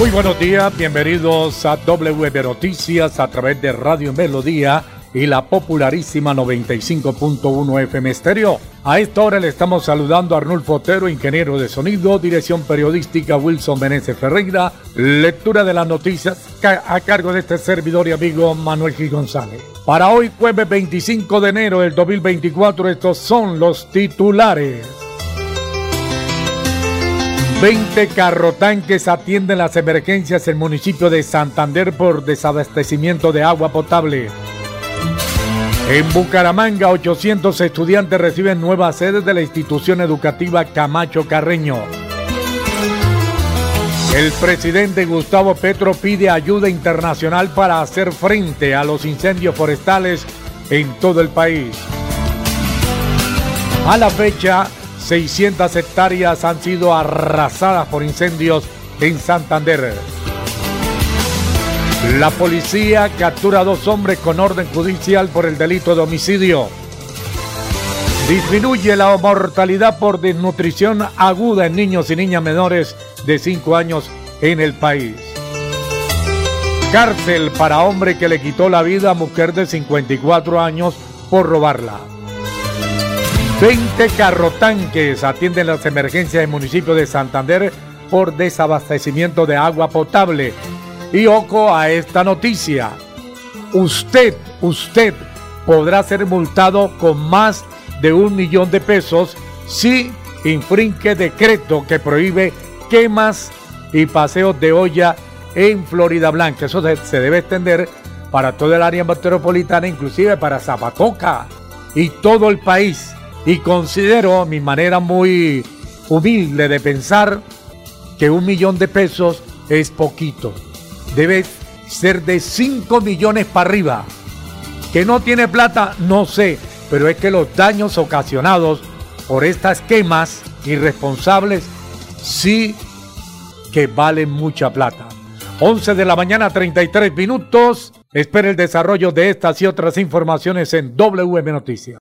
Muy buenos días, bienvenidos a WM Noticias a través de Radio Melodía y la popularísima 95.1 FM Estéreo. A esta hora le estamos saludando a Arnulfo Otero, ingeniero de sonido, dirección periodística Wilson Meneses Ferreira, lectura de las noticias a cargo de este servidor y amigo Manuel Gil González. Para hoy, jueves 25 de enero del 2024, estos son los titulares. 20 carrotanques atienden las emergencias en el municipio de Santander por desabastecimiento de agua potable. En Bucaramanga, 800 estudiantes reciben nuevas sedes de la institución educativa Camacho Carreño. El presidente Gustavo Petro pide ayuda internacional para hacer frente a los incendios forestales en todo el país. A la fecha, 600 hectáreas han sido arrasadas por incendios en Santander. La policía captura a dos hombres con orden judicial por el delito de homicidio. Disminuye la mortalidad por desnutrición aguda en niños y niñas menores de 5 años en el país. Cárcel para hombre que le quitó la vida a mujer de 54 años por robarla. 20 carrotanques atienden las emergencias del municipio de Santander por desabastecimiento de agua potable. Y ojo a esta noticia. Usted, usted podrá ser multado con más de un millón de pesos si infringe decreto que prohíbe quemas y paseos de olla en Florida Blanca. Eso se debe extender para todo el área metropolitana, inclusive para Zapatoca y todo el país. Y considero mi manera muy humilde de pensar que un millón de pesos es poquito. Debe ser de 5 millones para arriba. Que no tiene plata, no sé, pero es que los daños ocasionados por estas quemas irresponsables sí que valen mucha plata. 11 de la mañana, 33 minutos. Espera el desarrollo de estas y otras informaciones en WM Noticias.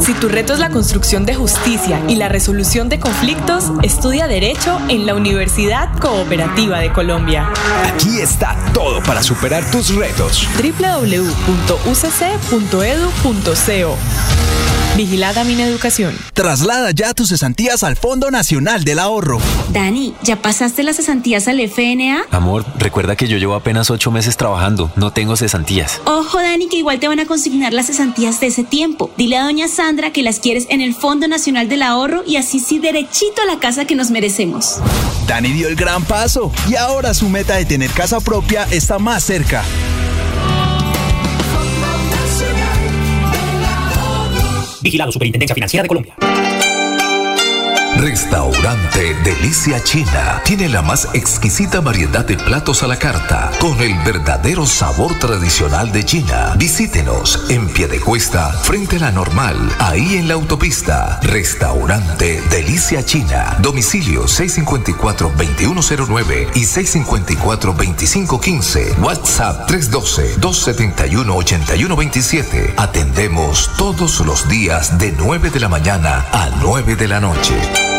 Si tu reto es la construcción de justicia y la resolución de conflictos, estudia Derecho en la Universidad Cooperativa de Colombia. Aquí está todo para superar tus retos. www.ucc.edu.co Vigilada mi educación. Traslada ya tus cesantías al Fondo Nacional del Ahorro. Dani, ¿ya pasaste las cesantías al FNA? Amor, recuerda que yo llevo apenas ocho meses trabajando. No tengo cesantías. Ojo, Dani, que igual te van a consignar las cesantías de ese tiempo. Dile a doña Sandra que las quieres en el Fondo Nacional del Ahorro y así sí derechito a la casa que nos merecemos. Dani dio el gran paso y ahora su meta de tener casa propia está más cerca. Vigilado Superintendencia Financiera de Colombia. Restaurante Delicia China tiene la más exquisita variedad de platos a la carta con el verdadero sabor tradicional de China. Visítenos en Piedecuesta, frente a la normal, ahí en la autopista. Restaurante Delicia China. Domicilio 654-2109 y 654-2515. WhatsApp 312-271-8127. Atendemos todos los días de 9 de la mañana a 9 de la noche.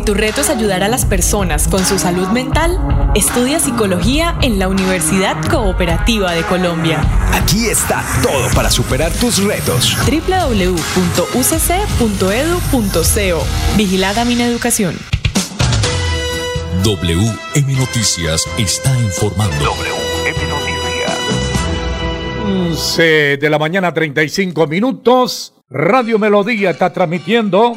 Si tu reto es ayudar a las personas con su salud mental, estudia psicología en la Universidad Cooperativa de Colombia. Aquí está todo para superar tus retos. www.ucc.edu.co Vigilada mi educación. WM Noticias está informando. WM Noticias. 11 de la mañana 35 minutos. Radio Melodía está transmitiendo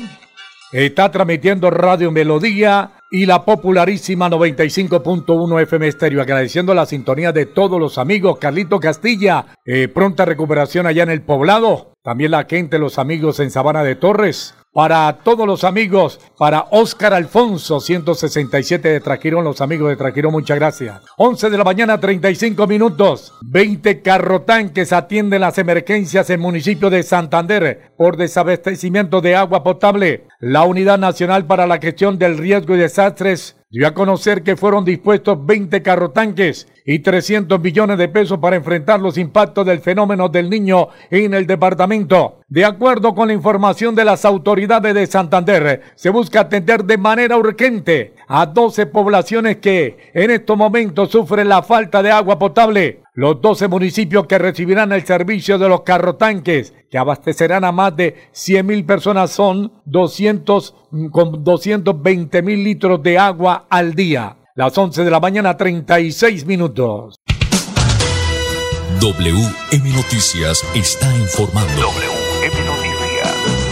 Está transmitiendo Radio Melodía y la popularísima 95.1 FM Estéreo. Agradeciendo la sintonía de todos los amigos. Carlito Castilla, eh, pronta recuperación allá en el poblado. También la gente, los amigos en Sabana de Torres. Para todos los amigos, para Oscar Alfonso, 167 de Traquirón, los amigos de Traquirón, muchas gracias. 11 de la mañana, 35 minutos. 20 carrotanques atienden las emergencias en municipio de Santander por desabastecimiento de agua potable. La Unidad Nacional para la Gestión del Riesgo y Desastres dio a conocer que fueron dispuestos 20 carrotanques y 300 millones de pesos para enfrentar los impactos del fenómeno del niño en el departamento. De acuerdo con la información de las autoridades de Santander, se busca atender de manera urgente a 12 poblaciones que en estos momentos sufren la falta de agua potable. Los 12 municipios que recibirán el servicio de los carrotanques, que abastecerán a más de 100 mil personas, son 200 con 220 mil litros de agua al día. Las 11 de la mañana, 36 minutos. WM Noticias está informando. Noticias.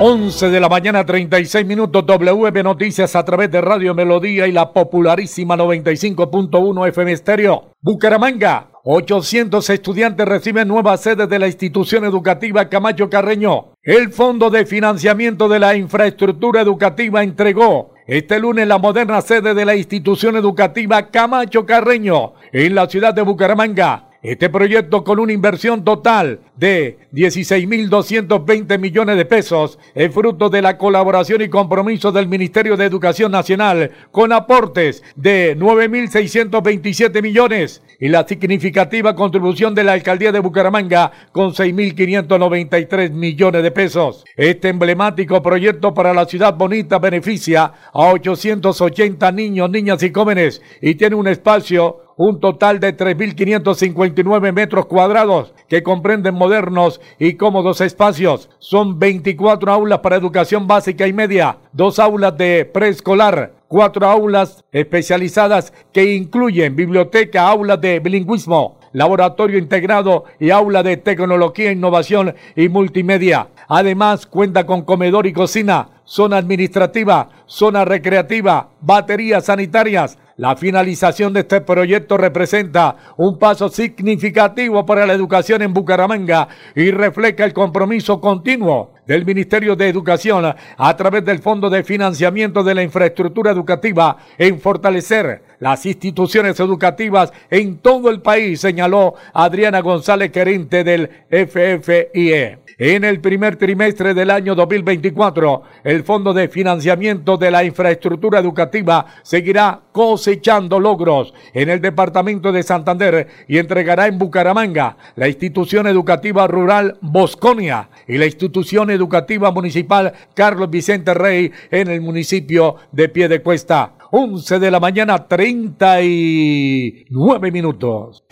11 de la mañana, 36 minutos. WM Noticias a través de Radio Melodía y la popularísima 95.1 FM Estéreo. Bucaramanga. 800 estudiantes reciben nuevas sedes de la institución educativa Camacho Carreño. El Fondo de Financiamiento de la Infraestructura Educativa entregó este lunes la moderna sede de la institución educativa Camacho Carreño en la ciudad de Bucaramanga. Este proyecto con una inversión total de 16.220 millones de pesos es fruto de la colaboración y compromiso del Ministerio de Educación Nacional con aportes de 9.627 millones y la significativa contribución de la Alcaldía de Bucaramanga con 6.593 millones de pesos. Este emblemático proyecto para la ciudad bonita beneficia a 880 niños, niñas y jóvenes y tiene un espacio un total de 3.559 metros cuadrados que comprenden modernos y cómodos espacios. Son 24 aulas para educación básica y media, dos aulas de preescolar, cuatro aulas especializadas que incluyen biblioteca, aulas de bilingüismo, laboratorio integrado y aula de tecnología, innovación y multimedia. Además, cuenta con comedor y cocina, zona administrativa, zona recreativa, baterías sanitarias, la finalización de este proyecto representa un paso significativo para la educación en Bucaramanga y refleja el compromiso continuo del Ministerio de Educación a través del Fondo de Financiamiento de la Infraestructura Educativa en fortalecer las instituciones educativas en todo el país, señaló Adriana González, gerente del FFIE. En el primer trimestre del año 2024, el Fondo de Financiamiento de la Infraestructura Educativa seguirá cosechando logros en el departamento de Santander y entregará en Bucaramanga la institución educativa rural Bosconia y la institución educativa municipal Carlos Vicente Rey en el municipio de Piedecuesta. 11 de la mañana, 39 minutos.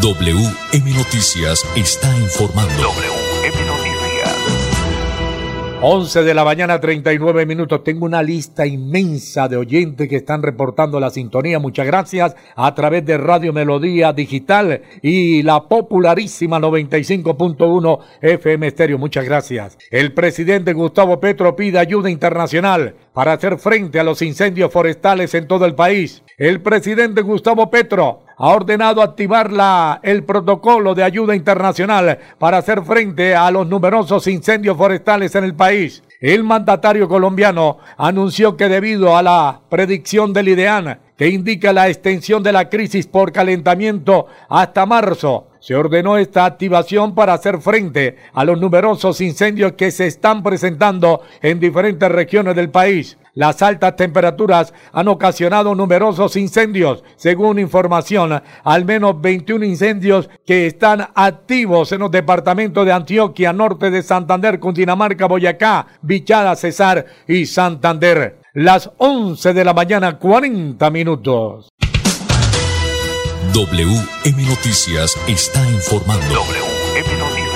WM Noticias está informando. WM Noticias. 11 de la mañana, 39 minutos. Tengo una lista inmensa de oyentes que están reportando la sintonía. Muchas gracias a través de Radio Melodía Digital y la popularísima 95.1 FM Estéreo. Muchas gracias. El presidente Gustavo Petro pide ayuda internacional para hacer frente a los incendios forestales en todo el país. El presidente Gustavo Petro ha ordenado activar la, el protocolo de ayuda internacional para hacer frente a los numerosos incendios forestales en el país. El mandatario colombiano anunció que debido a la predicción del IDEAN, que indica la extensión de la crisis por calentamiento hasta marzo, se ordenó esta activación para hacer frente a los numerosos incendios que se están presentando en diferentes regiones del país. Las altas temperaturas han ocasionado numerosos incendios. Según información, al menos 21 incendios que están activos en los departamentos de Antioquia, norte de Santander, Cundinamarca, Boyacá, Vichada, Cesar y Santander. Las 11 de la mañana, 40 minutos. WM Noticias está informando. WM Noticias.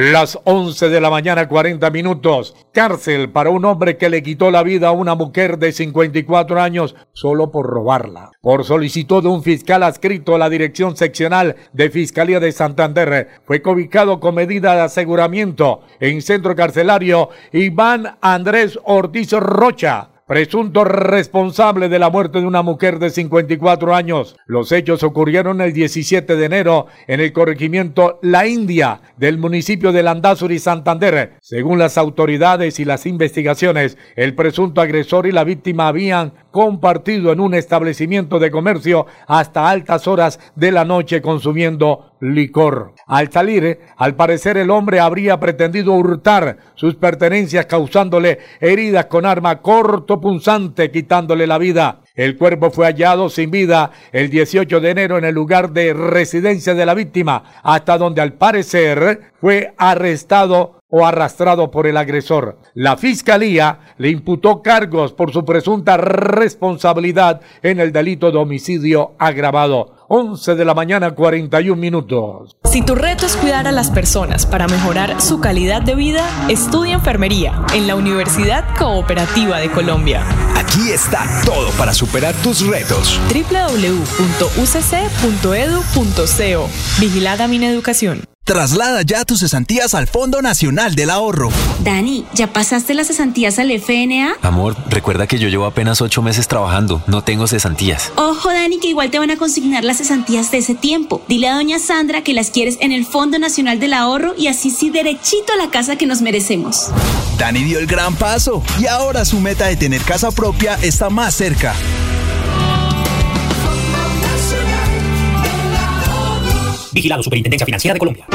Las 11 de la mañana, 40 minutos. Cárcel para un hombre que le quitó la vida a una mujer de 54 años solo por robarla. Por solicitud de un fiscal adscrito a la Dirección Seccional de Fiscalía de Santander, fue cobijado con medida de aseguramiento en centro carcelario Iván Andrés Ortiz Rocha presunto responsable de la muerte de una mujer de 54 años. Los hechos ocurrieron el 17 de enero en el corregimiento La India del municipio de Landazuri, Santander. Según las autoridades y las investigaciones, el presunto agresor y la víctima habían compartido en un establecimiento de comercio hasta altas horas de la noche consumiendo licor. Al salir, al parecer el hombre habría pretendido hurtar sus pertenencias causándole heridas con arma cortopunzante quitándole la vida. El cuerpo fue hallado sin vida el 18 de enero en el lugar de residencia de la víctima, hasta donde al parecer fue arrestado o arrastrado por el agresor. La fiscalía le imputó cargos por su presunta responsabilidad en el delito de homicidio agravado. 11 de la mañana 41 minutos. Si tu reto es cuidar a las personas para mejorar su calidad de vida, estudia enfermería en la Universidad Cooperativa de Colombia. Aquí está todo para superar tus retos. www.ucc.edu.co Vigilada Mineducación. Traslada ya tus cesantías al Fondo Nacional del Ahorro. Dani, ¿ya pasaste las cesantías al FNA? Amor, recuerda que yo llevo apenas ocho meses trabajando. No tengo cesantías. Ojo, Dani, que igual te van a consignar las cesantías de ese tiempo. Dile a doña Sandra que las quieres en el Fondo Nacional del Ahorro y así sí derechito a la casa que nos merecemos. Dani dio el gran paso y ahora su meta de tener casa propia está más cerca. Vigilado Superintendencia Financiera de Colombia.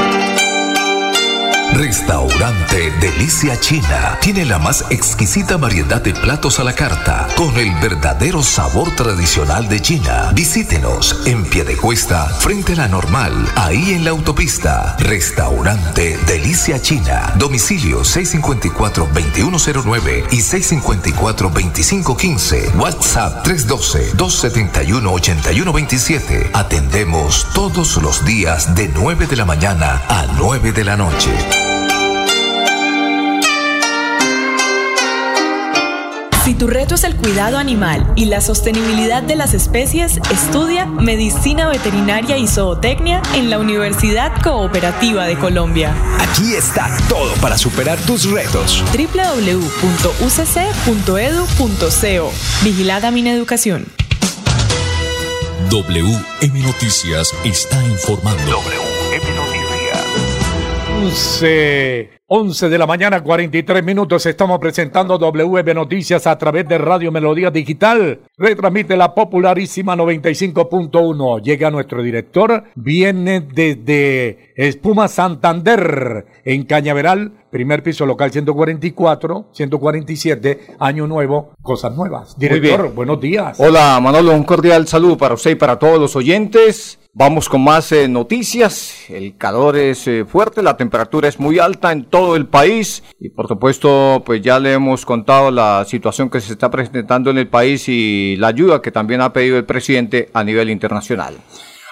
Restaurante Delicia China tiene la más exquisita variedad de platos a la carta con el verdadero sabor tradicional de China. Visítenos en Piedecuesta, frente a la normal, ahí en la autopista. Restaurante Delicia China. Domicilio 654-2109 y 654-2515. WhatsApp 312-271-8127. Atendemos todos los días de 9 de la mañana a 9 de la noche. Si tu reto es el cuidado animal y la sostenibilidad de las especies, estudia Medicina Veterinaria y Zootecnia en la Universidad Cooperativa de Colombia. Aquí está todo para superar tus retos. www.ucc.edu.co Vigilada Mineducación. WM Noticias está informando. 11, 11 de la mañana, 43 minutos. Estamos presentando WB Noticias a través de Radio Melodía Digital. Retransmite la popularísima 95.1. Llega nuestro director. Viene desde Espuma Santander, en Cañaveral. Primer piso local 144, 147, año nuevo, cosas nuevas. Director, buenos días. Hola Manolo, un cordial saludo para usted y para todos los oyentes. Vamos con más eh, noticias. El calor es eh, fuerte, la temperatura es muy alta en todo el país y por supuesto pues ya le hemos contado la situación que se está presentando en el país y la ayuda que también ha pedido el presidente a nivel internacional.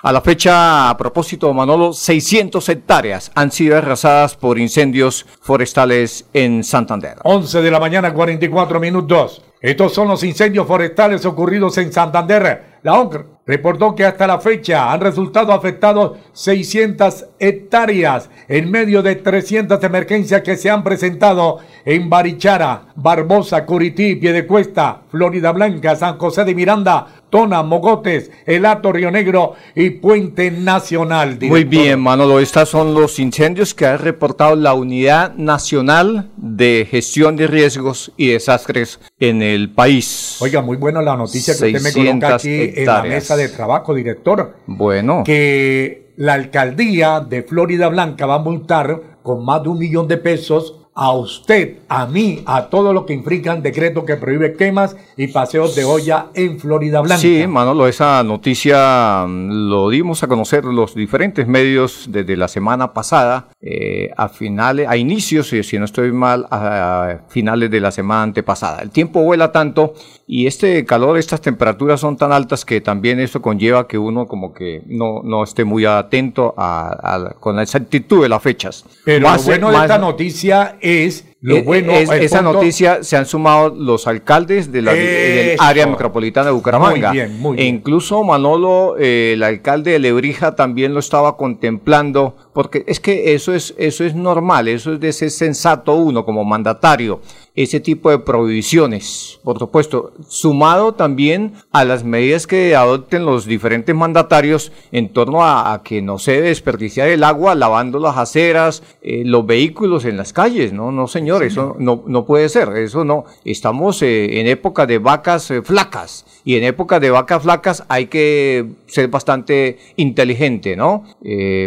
A la fecha, a propósito, Manolo, 600 hectáreas han sido arrasadas por incendios forestales en Santander. 11 de la mañana, 44 minutos. Estos son los incendios forestales ocurridos en Santander. La ONCR reportó que hasta la fecha han resultado afectados 600 hectáreas en medio de 300 emergencias que se han presentado en Barichara, Barbosa, Curití, Piedecuesta, Florida Blanca, San José de Miranda, Tona, Mogotes, El Hato, Río Negro y Puente Nacional. Muy bien, Manolo, estos son los incendios que ha reportado la Unidad Nacional de Gestión de Riesgos y Desastres en el país. Oiga, muy buena la noticia que usted me coloca 600 aquí en la mesa de trabajo, director. Bueno, que la alcaldía de Florida Blanca va a multar con más de un millón de pesos a usted, a mí, a todos los que infringan decreto que prohíbe quemas y paseos de olla en Florida Blanca. sí, Manolo, esa noticia mm, lo dimos a conocer los diferentes medios desde la semana pasada, eh, a finales, a inicios, y si no estoy mal, a finales de la semana antepasada. El tiempo vuela tanto y este calor, estas temperaturas son tan altas que también eso conlleva que uno como que no, no esté muy atento a, a- con la exactitud de las fechas. Pero Más- lo bueno de más- esta noticia es Lo eh, bueno, esa noticia se han sumado los alcaldes de la, del área metropolitana de Bucaramanga. Muy bien, muy bien. E incluso Manolo, eh, el alcalde de Lebrija, también lo estaba contemplando, porque es que eso es, eso es normal, eso es de ser sensato uno como mandatario ese tipo de prohibiciones, por supuesto, sumado también a las medidas que adopten los diferentes mandatarios en torno a, que no se desperdiciar el agua lavando las aceras, eh, los vehículos en las calles, no, no señor, eso no, no puede ser, eso no, estamos eh, en época de vacas eh, flacas y en época de vacas flacas hay que ser bastante inteligente, ¿no?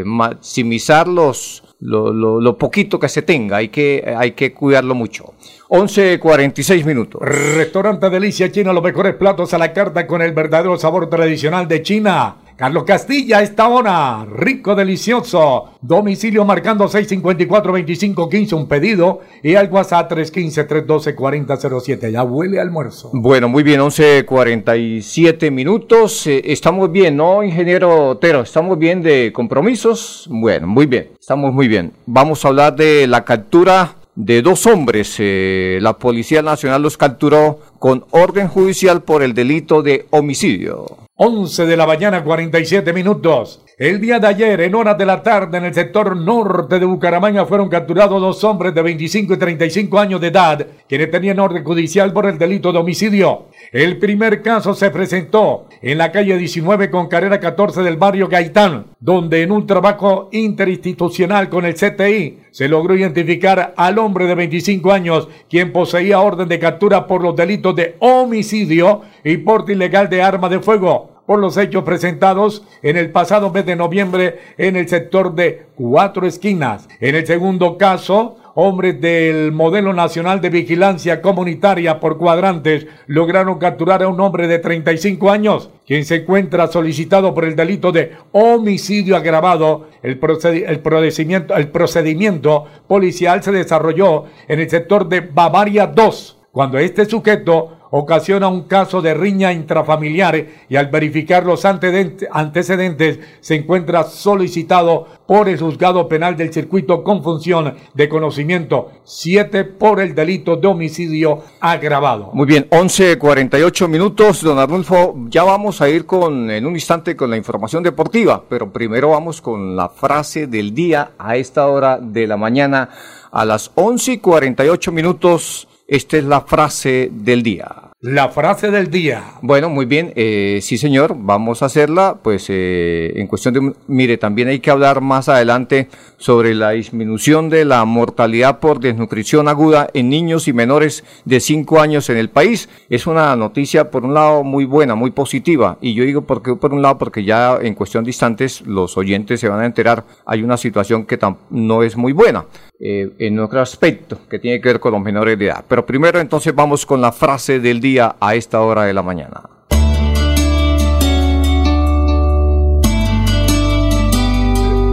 maximizar los, lo, lo, poquito que se tenga, hay que, hay que cuidarlo mucho. 11.46 minutos. Restaurante Delicia China, los mejores platos a la carta con el verdadero sabor tradicional de China. Carlos Castilla, esta hora, rico, delicioso. Domicilio marcando 654-2515, un pedido. Y al WhatsApp 315-312-4007. Ya huele almuerzo. Bueno, muy bien, 11.47 minutos. Eh, estamos bien, ¿no, ingeniero Otero? ¿Estamos bien de compromisos? Bueno, muy bien, estamos muy bien. Vamos a hablar de la captura de dos hombres. Eh, la Policía Nacional los capturó con orden judicial por el delito de homicidio. 11 de la mañana, 47 minutos. El día de ayer, en horas de la tarde, en el sector norte de Bucaramanga, fueron capturados dos hombres de 25 y 35 años de edad, quienes tenían orden judicial por el delito de homicidio. El primer caso se presentó en la calle 19 con carrera 14 del barrio Gaitán, donde en un trabajo interinstitucional con el CTI se logró identificar al hombre de 25 años, quien poseía orden de captura por los delitos de homicidio y porte ilegal de arma de fuego por los hechos presentados en el pasado mes de noviembre en el sector de Cuatro Esquinas. En el segundo caso, hombres del Modelo Nacional de Vigilancia Comunitaria por cuadrantes lograron capturar a un hombre de 35 años, quien se encuentra solicitado por el delito de homicidio agravado. El, procedimiento, el procedimiento policial se desarrolló en el sector de Bavaria 2, cuando este sujeto ocasiona un caso de riña intrafamiliar y al verificar los antecedentes se encuentra solicitado por el juzgado penal del circuito con función de conocimiento 7 por el delito de homicidio agravado. Muy bien, 11.48 minutos, don Arnulfo, ya vamos a ir con en un instante con la información deportiva, pero primero vamos con la frase del día a esta hora de la mañana a las 11.48 minutos esta es la frase del día. La frase del día. Bueno, muy bien, eh, sí señor, vamos a hacerla. Pues eh, en cuestión de, mire, también hay que hablar más adelante sobre la disminución de la mortalidad por desnutrición aguda en niños y menores de 5 años en el país. Es una noticia, por un lado, muy buena, muy positiva. Y yo digo, porque por un lado, porque ya en cuestión de instantes los oyentes se van a enterar, hay una situación que no es muy buena. Eh, en otro aspecto que tiene que ver con los menores de edad. Pero primero entonces vamos con la frase del día a esta hora de la mañana.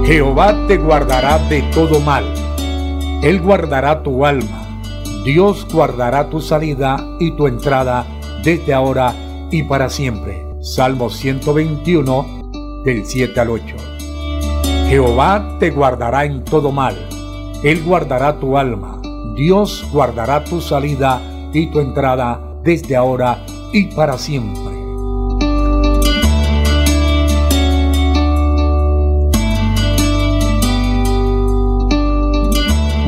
Jehová te guardará de todo mal. Él guardará tu alma. Dios guardará tu salida y tu entrada desde ahora y para siempre. Salmo 121 del 7 al 8. Jehová te guardará en todo mal él guardará tu alma. Dios guardará tu salida y tu entrada desde ahora y para siempre.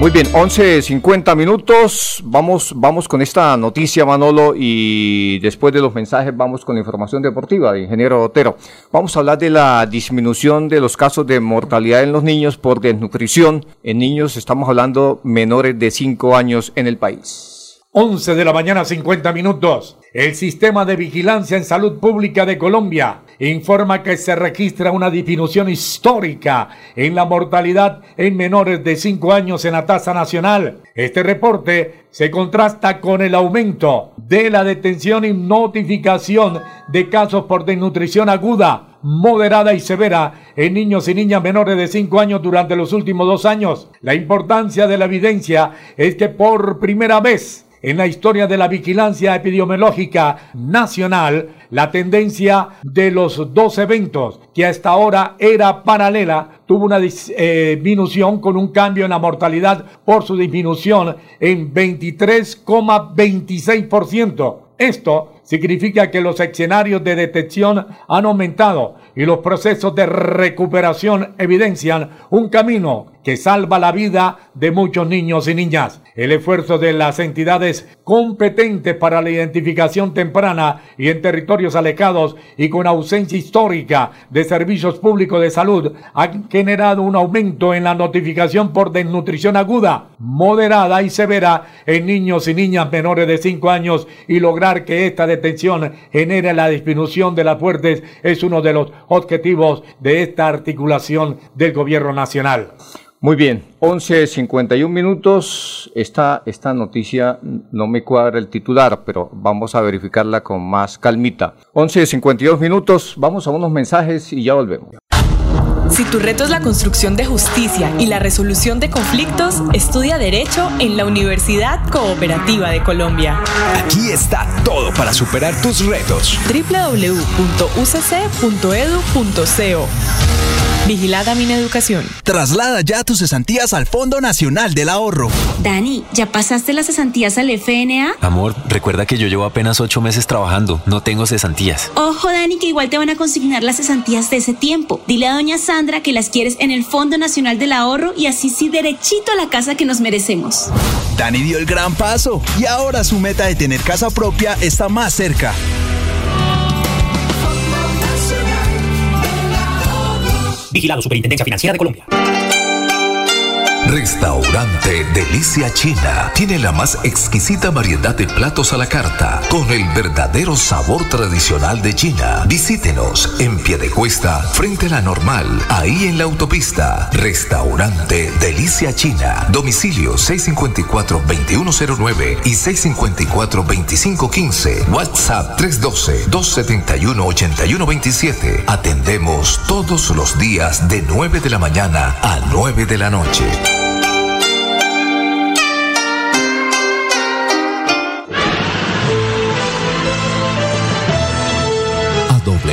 Muy bien, 11.50 minutos. Vamos, vamos con esta noticia, Manolo, y después de los mensajes vamos con la información deportiva de ingeniero Otero. Vamos a hablar de la disminución de los casos de mortalidad en los niños por desnutrición. En niños estamos hablando menores de 5 años en el país. 11 de la mañana, 50 minutos. El Sistema de Vigilancia en Salud Pública de Colombia informa que se registra una disminución histórica en la mortalidad en menores de 5 años en la tasa nacional. Este reporte se contrasta con el aumento de la detención y notificación de casos por desnutrición aguda, moderada y severa en niños y niñas menores de 5 años durante los últimos dos años. La importancia de la evidencia es que por primera vez en la historia de la vigilancia epidemiológica nacional, La tendencia de los dos eventos, que hasta ahora era paralela, tuvo una eh, disminución con un cambio en la mortalidad por su disminución en 23,26%. Esto significa que los escenarios de detección han aumentado y los procesos de recuperación evidencian un camino que salva la vida de muchos niños y niñas. El esfuerzo de las entidades competentes para la identificación temprana y en territorios alejados y con ausencia histórica de servicios públicos de salud ha generado un aumento en la notificación por desnutrición aguda, moderada y severa en niños y niñas menores de 5 años y lograr que esta detención genere la disminución de las muertes es uno de los objetivos de esta articulación del gobierno nacional. Muy bien, 11.51 minutos. Esta, esta noticia no me cuadra el titular, pero vamos a verificarla con más calmita. 11.52 minutos, vamos a unos mensajes y ya volvemos. Si tu reto es la construcción de justicia y la resolución de conflictos, estudia Derecho en la Universidad Cooperativa de Colombia. Aquí está todo para superar tus retos. www.ucc.edu.co Vigilada mi educación. Traslada ya tus cesantías al Fondo Nacional del Ahorro. Dani, ¿ya pasaste las cesantías al FNA? Amor, recuerda que yo llevo apenas ocho meses trabajando. No tengo cesantías. Ojo, Dani, que igual te van a consignar las cesantías de ese tiempo. Dile a doña Sandra que las quieres en el Fondo Nacional del Ahorro y así sí derechito a la casa que nos merecemos. Dani dio el gran paso y ahora su meta de tener casa propia está más cerca. Vigilado Superintendencia Financiera de Colombia. Restaurante Delicia China tiene la más exquisita variedad de platos a la carta con el verdadero sabor tradicional de China. Visítenos en Piedecuesta, frente a la normal, ahí en la autopista. Restaurante Delicia China. Domicilio 654-2109 y 654-2515. WhatsApp 312-271-8127. Atendemos todos los días de 9 de la mañana a 9 de la noche.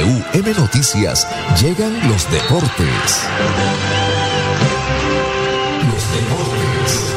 WM Noticias llegan los deportes. Los deportes,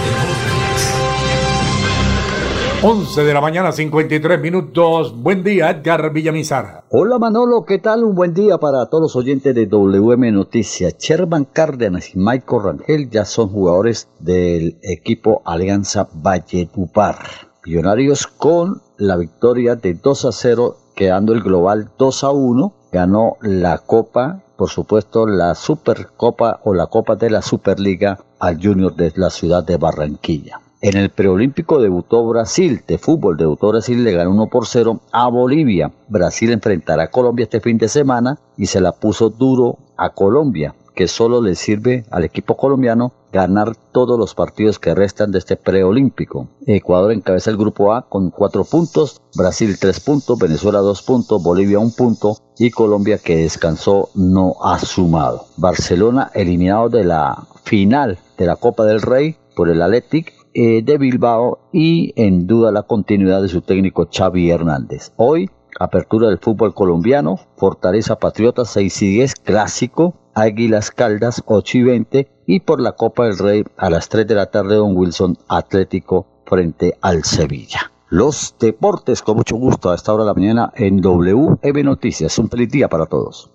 11 de la mañana, 53 minutos. Buen día, Edgar Villamizar. Hola Manolo, ¿qué tal? Un buen día para todos los oyentes de WM Noticias. Sherman Cárdenas y Michael Rangel ya son jugadores del equipo Alianza Valledupar. Millonarios con la victoria de 2 a 0, quedando el global 2 a 1. Ganó la Copa, por supuesto, la Supercopa o la Copa de la Superliga al Junior de la ciudad de Barranquilla. En el preolímpico debutó Brasil, de fútbol debutó Brasil, le ganó 1 por 0 a Bolivia. Brasil enfrentará a Colombia este fin de semana y se la puso duro a Colombia, que solo le sirve al equipo colombiano ganar todos los partidos que restan de este preolímpico. Ecuador encabeza el grupo A con 4 puntos, Brasil 3 puntos, Venezuela 2 puntos, Bolivia 1 punto y Colombia que descansó no ha sumado. Barcelona eliminado de la final de la Copa del Rey por el Athletic eh, de Bilbao y en duda la continuidad de su técnico Xavi Hernández. Hoy, apertura del fútbol colombiano, Fortaleza Patriotas 6 y 10, clásico, Águilas Caldas 8 y 20 y por la Copa del Rey a las 3 de la tarde Don Wilson Atlético frente al Sevilla. Los deportes con mucho gusto a esta hora de la mañana en WM Noticias. Un feliz día para todos.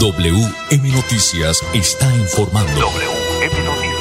WM Noticias está informando. WM Noticias.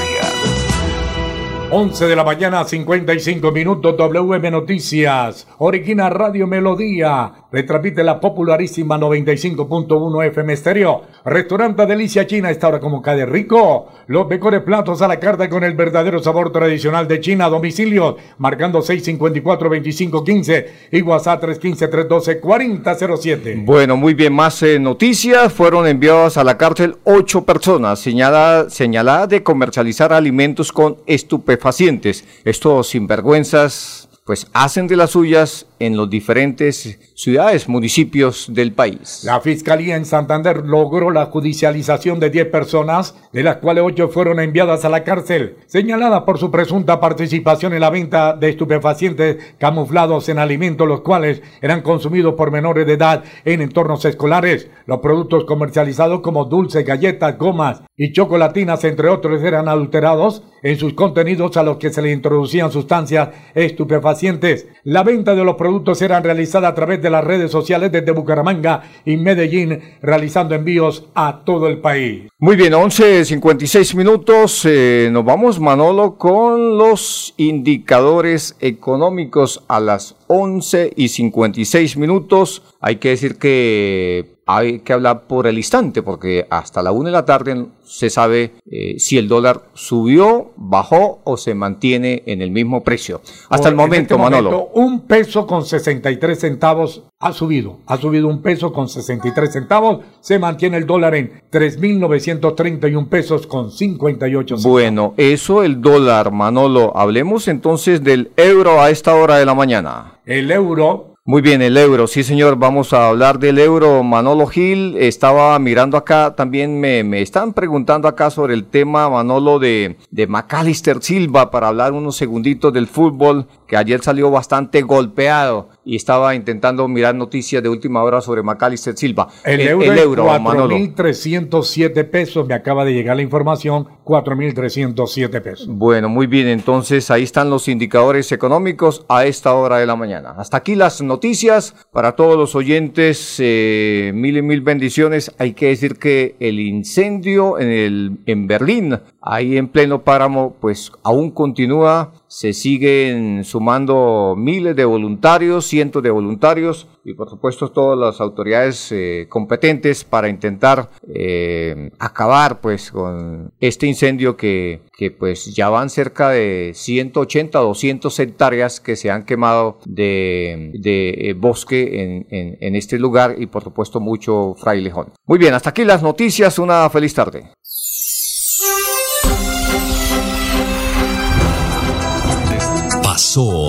11 de la mañana, 55 minutos, WM Noticias, Origina Radio Melodía, retransmite la popularísima 95.1 FM Estéreo, Restaurante Delicia China, esta hora como cada rico, los mejores platos a la carta con el verdadero sabor tradicional de China, domicilio, marcando 654-2515 y WhatsApp 315-312-4007. Bueno, muy bien, más eh, noticias. Fueron enviadas a la cárcel ocho personas señaladas señalada de comercializar alimentos con estupefacientes. Estos sinvergüenzas pues hacen de las suyas en los diferentes ciudades, municipios del país. La Fiscalía en Santander logró la judicialización de 10 personas, de las cuales 8 fueron enviadas a la cárcel, señaladas por su presunta participación en la venta de estupefacientes camuflados en alimentos, los cuales eran consumidos por menores de edad en entornos escolares. Los productos comercializados como dulces, galletas, gomas y chocolatinas, entre otros, eran adulterados en sus contenidos a los que se le introducían sustancias estupefacientes. La venta de los productos era realizada a través de las redes sociales desde Bucaramanga y Medellín, realizando envíos a todo el país. Muy bien, 11.56 minutos. Eh, nos vamos, Manolo, con los indicadores económicos a las 11 y 56 minutos. Hay que decir que hay que hablar por el instante, porque hasta la una de la tarde se sabe eh, si el dólar subió, bajó o se mantiene en el mismo precio. Hasta el momento, este Manolo. un peso con 63 centavos ha subido. Ha subido un peso con 63 centavos. Se mantiene el dólar en 3.931 pesos con 58 centavos. Bueno, eso el dólar, Manolo. Hablemos entonces del euro a esta hora de la mañana. El euro muy bien, el euro, sí señor, vamos a hablar del euro. Manolo Gil, estaba mirando acá, también me, me están preguntando acá sobre el tema, Manolo, de, de Macalister Silva, para hablar unos segunditos del fútbol, que ayer salió bastante golpeado y estaba intentando mirar noticias de última hora sobre Macalister Silva. El, euro, el euro 4.307 pesos, me acaba de llegar la información, 4.307 pesos. Bueno, muy bien, entonces ahí están los indicadores económicos a esta hora de la mañana. Hasta aquí las noticias para todos los oyentes, eh, mil y mil bendiciones. Hay que decir que el incendio en, el, en Berlín, ahí en pleno páramo, pues aún continúa se siguen sumando miles de voluntarios, cientos de voluntarios y por supuesto todas las autoridades eh, competentes para intentar eh, acabar pues con este incendio que, que, pues ya van cerca de 180 200 hectáreas que se han quemado de, de eh, bosque en, en, en este lugar y por supuesto mucho frailejón. Muy bien, hasta aquí las noticias, una feliz tarde.